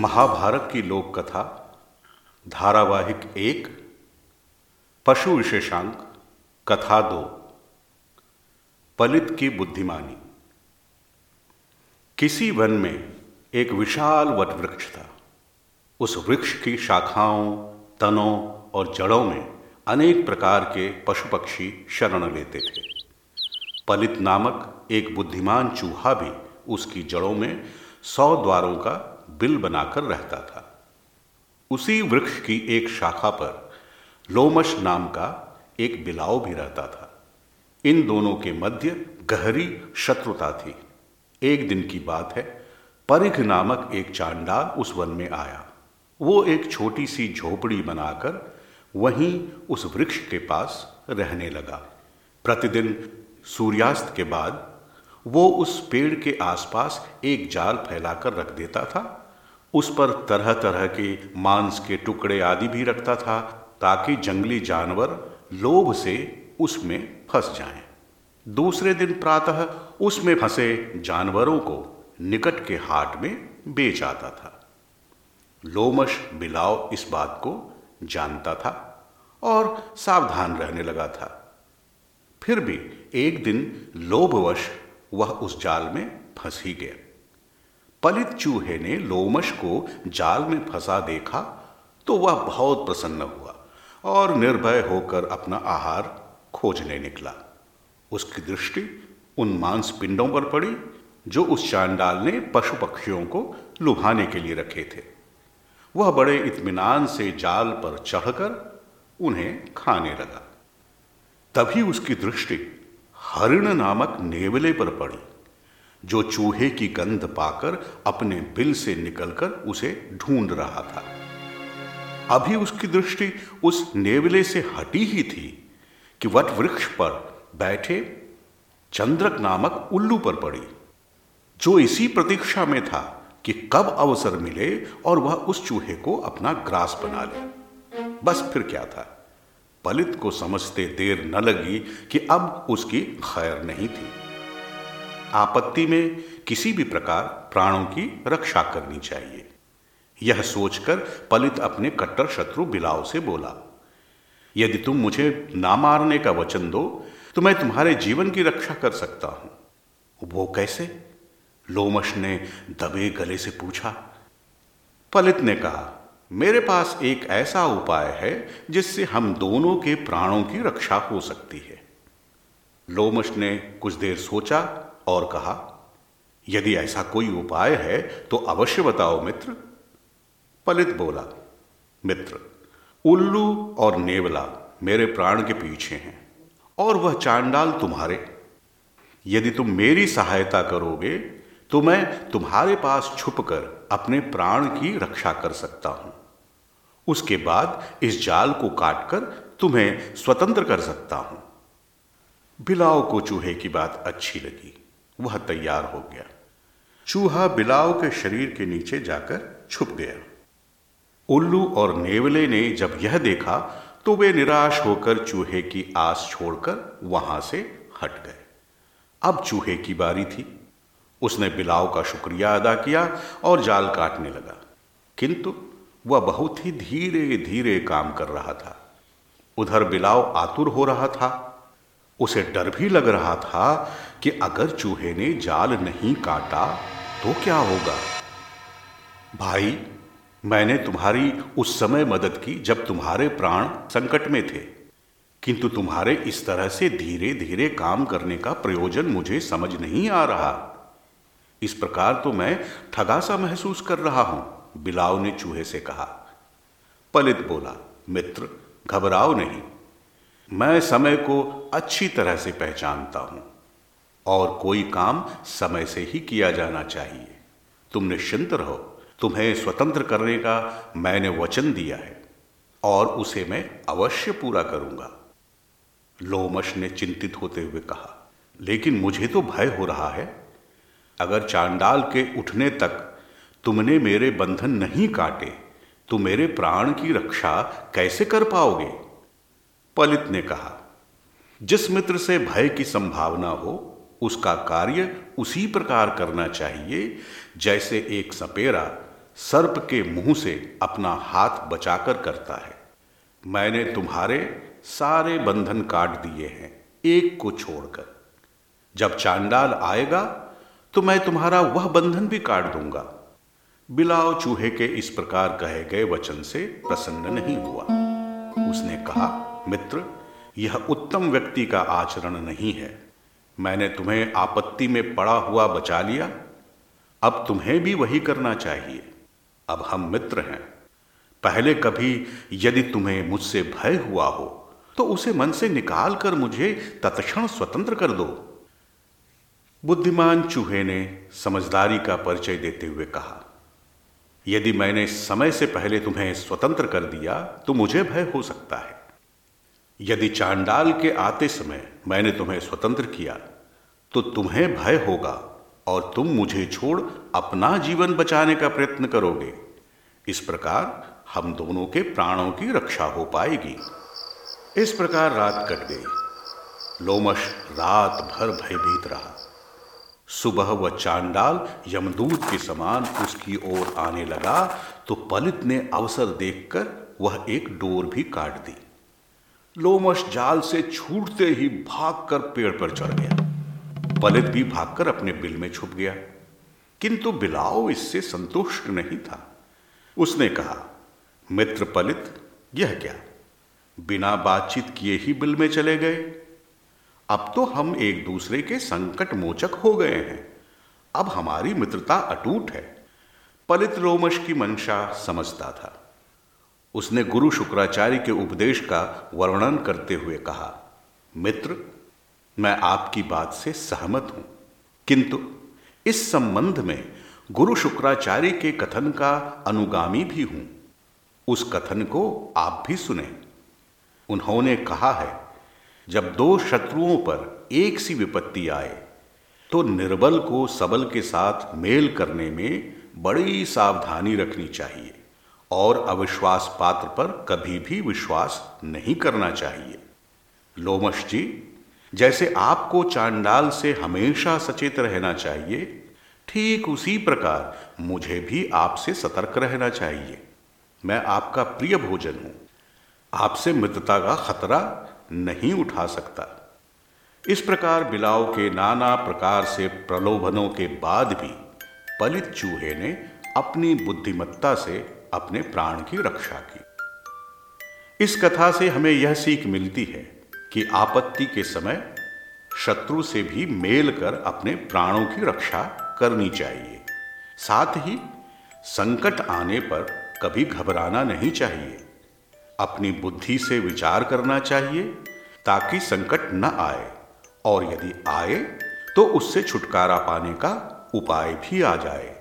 महाभारत की लोक कथा धारावाहिक एक, पशु विशेषांक, कथा दो, पलित की बुद्धिमानी। किसी वन में एक विशाल वट वृक्ष था। उस वृक्ष की शाखाओं, तनों और जड़ों में अनेक प्रकार के पशु पक्षी शरण लेते थे। पलित नामक एक बुद्धिमान चूहा भी उसकी जड़ों में सौ द्वारों का बिल बनाकर रहता था। उसी वृक्ष की एक शाखा पर लोमश नाम का एक बिलाव भी रहता था। इन दोनों के मध्य गहरी शत्रुता थी। एक दिन की बात है, परिघ नामक एक चांडाल उस वन में आया। वो एक छोटी सी झोपड़ी बनाकर वहीं उस वृक्ष के पास रहने लगा। प्रतिदिन सूर्यास्त के बाद वो उस पेड़ के आसपास एक जाल फैलाकर रख देता था। उस पर तरह तरह के मांस के टुकड़े आदि भी रखता था ताकि जंगली जानवर लोभ से उसमें फंस जाएँ। दूसरे दिन प्रातः उसमें फंसे जानवरों को निकट के हाट में बेच आता था। लोमश बिलाव इस बात को जानता था और सावधान रहने लगा था। फिर भी एक दिन लोभवश वह उस जाल में फंस ही गया। पलित चूहे ने लोमश को जाल में फंसा देखा तो वह बहुत प्रसन्न हुआ और निर्भय होकर अपना आहार खोजने निकला। उसकी दृष्टि उन मांस पिंडों पर पड़ी, जो उस चांडाल ने पशु पक्षियों को लुभाने के लिए रखे थे। वह बड़े इत्मीनान से जाल पर चढ़कर उन्हें खाने लगा। तभी उसकी दृष्टि हरिण नामक नेवले पर पड़ी, जो चूहे की गंध पाकर अपने बिल से निकलकर उसे ढूंढ रहा था। अभी उसकी दृष्टि उस नेवले से हटी ही थी कि वट वृक्ष पर बैठे चंद्रक नामक उल्लू पर पड़ी, जो इसी प्रतीक्षा में था कि कब अवसर मिले और वह उस चूहे को अपना ग्रास बना ले। बस फिर क्या था? पलित को समझते देर न लगी कि अब उसकी खैर नहीं थी। आपत्ति में किसी भी प्रकार प्राणों की रक्षा करनी चाहिए। यह सोचकर पलित अपने कट्टर शत्रु बिलाव से बोला, यदि तुम मुझे ना मारने का वचन दो तो मैं तुम्हारे जीवन की रक्षा कर सकता हूँ। वो कैसे? लोमश ने दबे गले से पूछा। पलित ने कहा मेरे पास एक ऐसा उपाय है जिससे हम दोनों के प्राणों की रक्षा हो सकती है। लोमश ने कुछ देर सोचा और कहा, यदि ऐसा कोई उपाय है तो अवश्य बताओ मित्र। पलित बोला, मित्र, उल्लू और नेवला मेरे प्राण के पीछे हैं, और वह चांडाल तुम्हारे। यदि तुम मेरी सहायता करोगे तो मैं तुम्हारे पास छुपकर अपने प्राण की रक्षा कर सकता हूँ। उसके बाद इस जाल को काटकर तुम्हें स्वतंत्र कर सकता हूँ। बिलाव को चूहे की बात अच्छी लगी। वह तैयार हो गया। चूहा बिलाव के शरीर के नीचे जाकर छुप गया। उल्लू और नेवले ने जब यह देखा तो वे निराश होकर चूहे की आस छोड़कर वहाँ से हट गए। अब चूहे की बारी थी। उसने बिलाव का शुक्रिया अदा किया और जाल काटने लगा। किंतु वह बहुत ही धीरे धीरे काम कर रहा था। उधर बिलाव आतुर हो रहा था। उसे डर भी लग रहा था कि अगर चूहे ने जाल नहीं काटा तो क्या होगा। भाई, मैंने तुम्हारी उस समय मदद की जब तुम्हारे प्राण संकट में थे। किंतु तुम्हारे इस तरह से धीरे धीरे काम करने का प्रयोजन मुझे समझ नहीं आ रहा। इस प्रकार तो मैं ठगा सा महसूस कर रहा हूँ। बिलाव ने चूहे से कहा, पलित बोला, मित्र, घबराओ नहीं। मैं समय को अच्छी तरह से पहचानता हूँ और कोई काम समय से ही किया जाना चाहिए। तुम निश्चिंत रहो, तुम्हें स्वतंत्र करने का मैंने वचन दिया है और उसे मैं अवश्य पूरा करूँगा। लोमश ने चिंतित होते हुए कहा, लेकिन मुझे तो भय हो रहा है। अगर चांडाल के उठने तक तुमने मेरे बंधन नहीं काटे तो मेरे प्राण की रक्षा कैसे कर पाओगे? पलित ने कहा, जिस मित्र से भय की संभावना हो, उसका कार्य उसी प्रकार करना चाहिए, जैसे एक सपेरा सर्प के मुँह से अपना हाथ बचाकर करता है। मैंने तुम्हारे सारे बंधन काट दिए हैं, एक को छोड़कर। जब चांडाल आएगा तो मैं तुम्हारा वह बंधन भी काट दूँगा। बिलाव चूहे के इस प्रकार कहे गए वचन से प्रसन्न नहीं हुआ। उसने कहा, मित्र, यह उत्तम व्यक्ति का आचरण नहीं है। मैंने तुम्हें आपत्ति में पड़ा हुआ बचा लिया। अब तुम्हें भी वही करना चाहिए। अब हम मित्र हैं। पहले कभी यदि तुम्हें मुझसे भय हुआ हो तो उसे मन से निकाल कर मुझे तत्क्षण स्वतंत्र कर दो। बुद्धिमान चूहे ने समझदारी का परिचय देते हुए कहा यदि मैंने समय से पहले तुम्हें स्वतंत्र कर दिया तो मुझे भय हो सकता है। यदि चांडाल के आते समय मैंने तुम्हें स्वतंत्र किया तो तुम्हें भय होगा और तुम मुझे छोड़ अपना जीवन बचाने का प्रयत्न करोगे। इस प्रकार हम दोनों के प्राणों की रक्षा हो पाएगी। इस प्रकार रात कट गई। लोमश रात भर भयभीत रहा। सुबह वह चांडाल यमदूत के समान उसकी ओर आने लगा तो पलित ने अवसर देखकर वह एक डोर भी काट दी। लोमश जाल से छूटते ही भागकर पेड़ पर चढ़ गया। पलित भी भागकर अपने बिल में छुप गया। किंतु बिलाव इससे संतुष्ट नहीं था। उसने कहा, मित्र पलित, यह क्या? बिना बातचीत किए ही बिल में चले गए? अब तो हम एक दूसरे के संकट मोचक हो गए हैं। अब हमारी मित्रता अटूट है। पलित रोमश की मंशा समझता था। उसने गुरु शुक्राचार्य के उपदेश का वर्णन करते हुए कहा, मित्र, मैं आपकी बात से सहमत हूँ। किंतु इस संबंध में गुरु शुक्राचार्य के कथन का अनुगामी भी हूँ। उस कथन को आप भी सुने। उन्होंने कहा है जब दो शत्रुओं पर एक सी विपत्ति आए तो निर्बल को सबल के साथ मेल करने में बड़ी सावधानी रखनी चाहिए और अविश्वास पात्र पर कभी भी विश्वास नहीं करना चाहिए। लोमश जी, जैसे आपको चांडाल से हमेशा सचेत रहना चाहिए, ठीक उसी प्रकार मुझे भी आपसे सतर्क रहना चाहिए। मैं आपका प्रिय भोजन हूँ। आपसे मित्रता का खतरा नहीं उठा सकता। इस प्रकार बिलाव के नाना प्रकार से प्रलोभनों के बाद भी पलित चूहे ने अपनी बुद्धिमत्ता से अपने प्राण की रक्षा की। इस कथा से हमें यह सीख मिलती है कि आपत्ति के समय शत्रु से भी मेल कर अपने प्राणों की रक्षा करनी चाहिए। साथ ही संकट आने पर कभी घबराना नहीं चाहिए। अपनी बुद्धि से विचार करना चाहिए ताकि संकट न आए। और यदि आए तो उससे छुटकारा पाने का उपाय भी आ जाए।